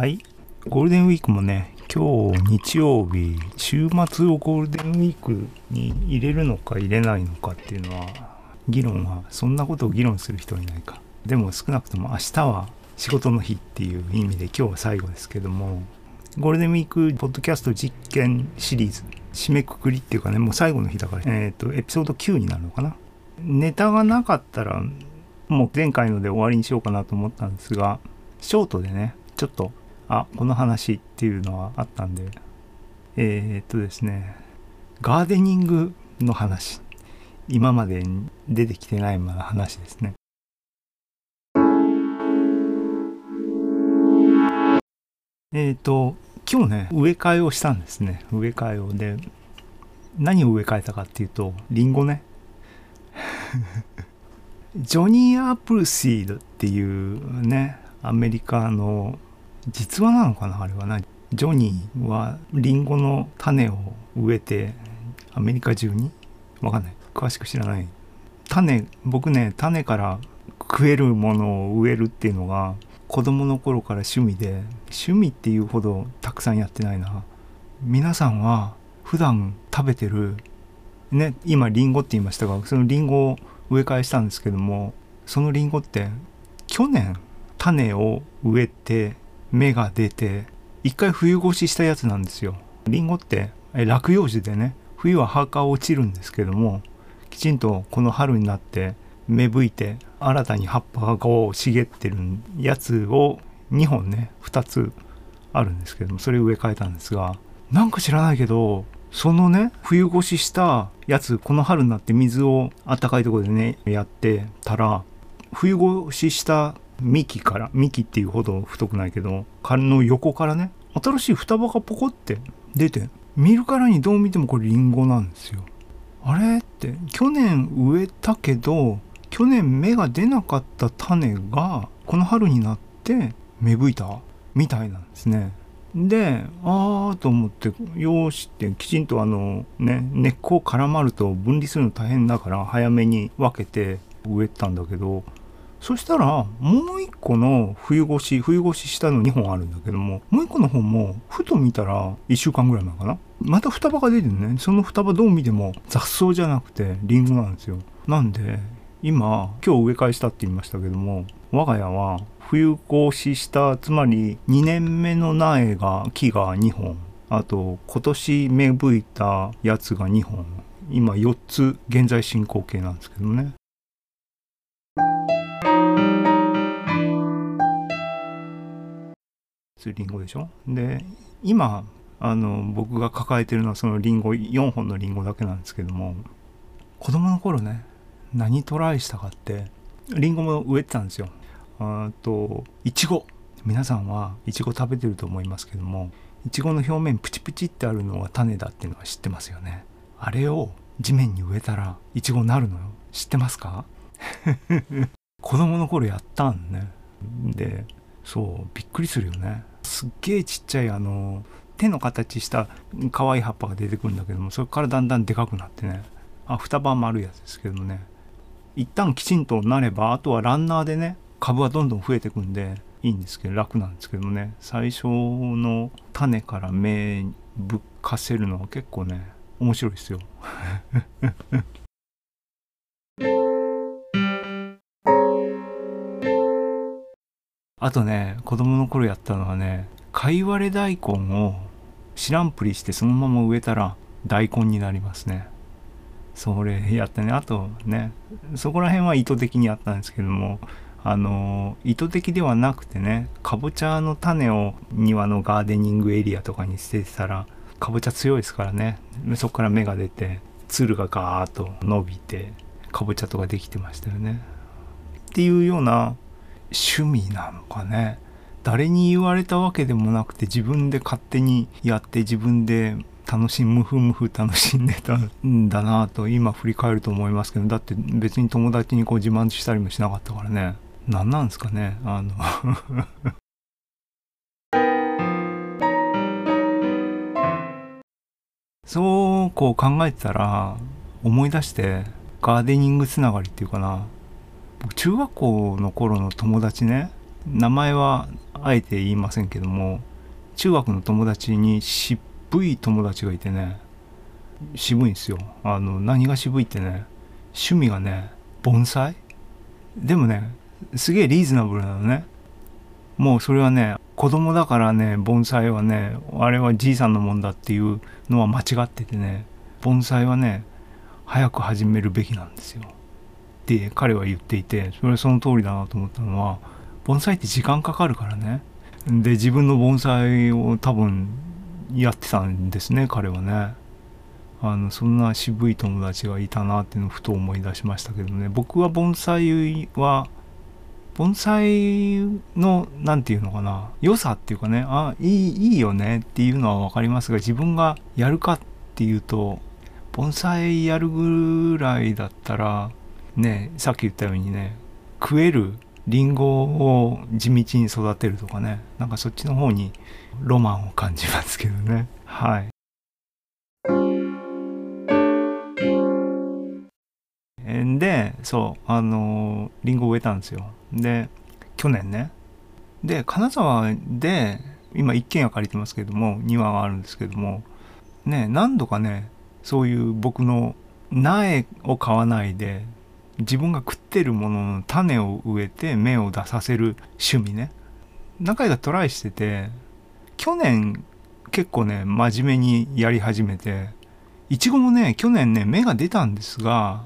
はい。ゴールデンウィークもね、今日日曜日、週末をゴールデンウィークに入れるのか入れないのかっていうのは、議論は、そんなことを議論する人いないか。でも少なくとも明日は仕事の日っていう意味で今日は最後ですけども、ゴールデンウィークポッドキャスト実験シリーズ、締めくくりっていうかね、もう最後の日だから、えっ、ー、と、エピソード9になるのかな。ネタがなかったら、もう前回ので終わりにしようかなと思ったんですが、ショートでね、ちょっとあこの話っていうのはあったんで。えー、っとですね。ガーデニングの話。今まで出てきてない話ですね。えっ、と今日ね植え替えをしたんですね。植え替えをで何を植え替えたかっていうとリンゴね。ジョニー・アップルシードっていうねアメリカの実話なのかなあれはな。ジョニーはリンゴの種を植えてアメリカ中に？わかんない。詳しく知らない。種僕ね種から食えるものを植えるっていうのが子供の頃から趣味で趣味っていうほどたくさんやってないな。皆さんは普段食べてるね今リンゴって言いましたがそのリンゴを植え替えしたんですけどもそのリンゴって去年種を植えて芽が出て一回冬越ししたやつなんですよ。りんごって落葉樹でね冬は葉が落ちるんですけどもきちんとこの春になって芽吹いて新たに葉っぱがこう茂ってるやつを2本ね2つあるんですけどもそれ植え替えたんですがなんか知らないけどそのね冬越ししたやつこの春になって水をあったかいとこでねやってたら冬越しした幹から幹っていうほど太くないけど彼の横からね新しい双葉がポコって出て見るからにどう見てもこれリンゴなんですよ。あれって去年植えたけど去年芽が出なかった種がこの春になって芽吹いたみたいなんですね。でああと思ってよしってきちんとあのね根っこを絡まると分離するの大変だから早めに分けて植えたんだけどそしたら、もう一個の冬越し、冬越ししたの2本あるんだけども、もう一個の方も、ふと見たら1週間ぐらい前かな。また双葉が出てるね。その双葉どう見ても雑草じゃなくてリンゴなんですよ。なんで、今、今日植え替えしたって言いましたけども、我が家は冬越しした、つまり2年目の苗が、木が2本、あと今年芽吹いたやつが2本、今4つ現在進行形なんですけどね。リンゴでしょ？で今あの僕が抱えてるのはそのリンゴ4本のリンゴだけなんですけども子供の頃ね何トライしたかってリンゴも植えてたんですよ。あといちご皆さんはいちご食べてると思いますけどもいちごの表面プチプチってあるのが種だっていうのは知ってますよね。あれを地面に植えたらいちごになるのよ。知ってますか？子供の頃やったんね。でそうびっくりするよね。すっげえちっちゃいあの手の形した可愛い葉っぱが出てくるんだけどもそれからだんだんでかくなってね。あ双葉丸いやつですけどもね。一旦きちんとなればあとはランナーでね株はどんどん増えてくんでいいんですけど楽なんですけどもね。最初の種から芽ぶっかせるのは結構ね面白いですよ。あとね、子供の頃やったのはね、かいわれ大根を知らんぷりしてそのまま植えたら大根になりますね。それやってね、あとね、そこら辺は意図的にやったんですけども、あの意図的ではなくてねかぼちゃの種を庭のガーデニングエリアとかに捨ててたらかぼちゃ強いですからねそこから芽が出てつるがガーッと伸びてかぼちゃとかできてましたよねっていうような趣味なのかね。誰に言われたわけでもなくて自分で勝手にやって自分で楽しむふむふ楽しんでたんだなと今振り返ると思いますけどだって別に友達にこう自慢したりもしなかったからね。何なんですかねあの。そうこう考えてたら思い出してガーデニングつながりっていうかな。僕中学校の頃の友達ね名前はあえて言いませんけども中学の友達に渋い友達がいてね渋いんですよ。あの何が渋いってね趣味がね盆栽。でもねすげえリーズナブルなのね。もうそれはね子供だからね盆栽はねあれはじいさんのもんだっていうのは間違っててね盆栽はね早く始めるべきなんですよ。って彼は言っていてそれはその通りだなと思ったのは盆栽って時間かかるからね。で自分の盆栽を多分やってたんですね彼はね。あのそんな渋い友達がいたなっていうのをふと思い出しましたけどね。僕は盆栽は盆栽の何て言うのかな良さっていうかねあいいいいよねっていうのは分かりますが自分がやるかっていうと盆栽やるぐらいだったらねさっき言ったようにね食えるリンゴを地道に育てるとかねなんかそっちの方にロマンを感じますけどね。はい。でそうあのリンゴ植えたんですよ。で去年ね。で金沢で今一軒家借りてますけども庭があるんですけどもね何度かねそういう僕の苗を買わないで自分が食ってるものの種を植えて芽を出させる趣味ね。何回かトライしてて去年結構ね真面目にやり始めていちごもね去年ね芽が出たんですが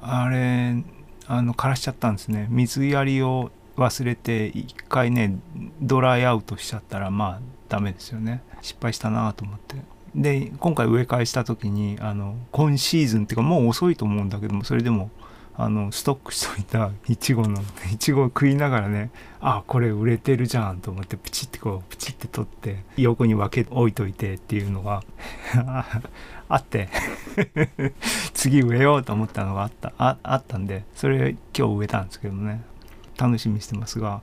あれあの枯らしちゃったんですね。水やりを忘れて一回ねドライアウトしちゃったらまあダメですよね。失敗したなと思って。で今回植え替えした時にあの今シーズンっていうかもう遅いと思うんだけどもそれでもあのストックしといたいちごのいちごを食いながらねあこれ売れてるじゃんと思ってプチってこうプチって取って横に分け置いといてっていうのが あって。次植えようと思ったのがあったああったんでそれ今日植えたんですけどもね。楽しみにしてますが。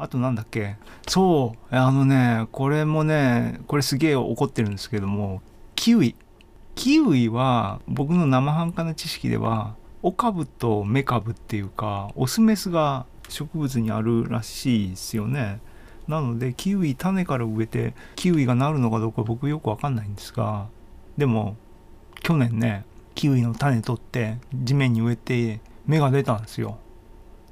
あとなんだっけ？そうあのねこれもねこれすげえ怒ってるんですけどもキウイ。キウイは僕の生半可な知識ではオ株とメ株っていうかオスメスが植物にあるらしいですよね。なのでキウイ種から植えてキウイがなるのかどうか僕よくわかんないんですがでも去年ねキウイの種取って地面に植えて芽が出たんですよ。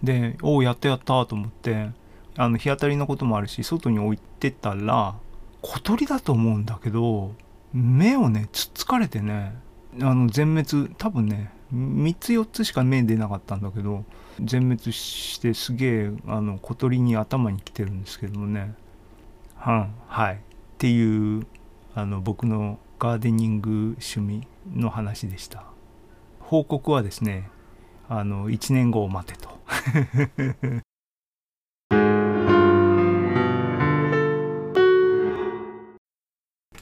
でおおやったやったと思ってあの日当たりのこともあるし外に置いてたら小鳥だと思うんだけど目をねつっつかれてねあの全滅多分ね3つ4つしか目出なかったんだけど全滅してすげえあの小鳥に頭に来てるんですけどもね。はんはい。っていうあの僕のガーデニング趣味の話でした。報告はですねあの1年後を待てと。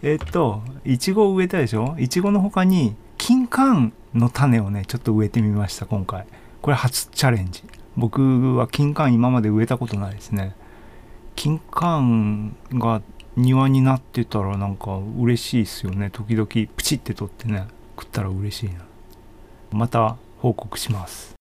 えっといちごを植えたでしょ？いちごの他に金柑の種をねちょっと植えてみました今回。これ初チャレンジ。僕は金柑今まで植えたことないですね。金柑が庭になってたらなんか嬉しいですよね。時々プチって取ってね食ったら嬉しいな。また報告します。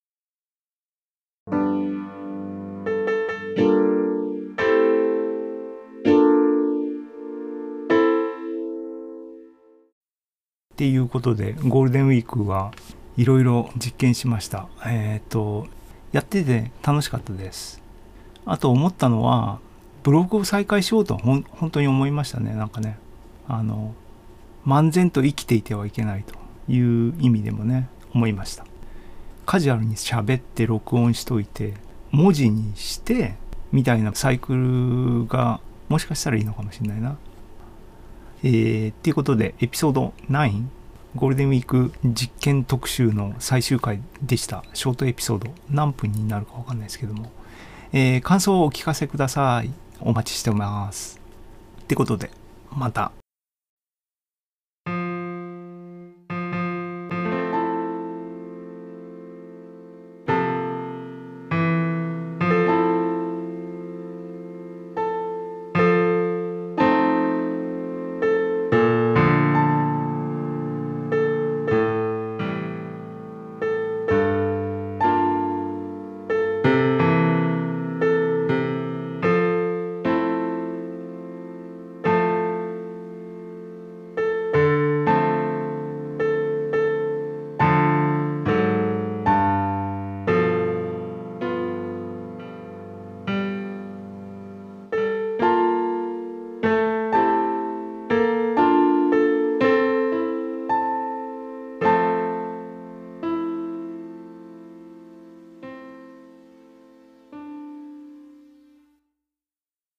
っていうことでゴールデンウィークはいろいろ実験しました。えっ、ー、とやってて楽しかったです。あと思ったのはブログを再開しようとほ本当に思いましたね。なんかねあの漫然と生きていてはいけないという意味でもね思いました。カジュアルに喋って録音しといて文字にしてみたいなサイクルがもしかしたらいいのかもしれないな。えー、っていうことで、エピソード9、ゴールデンウィーク実験特集の最終回でした。ショートエピソード、何分になるかわかんないですけども、えー、感想をお聞かせください。お待ちしております。ってことで、また。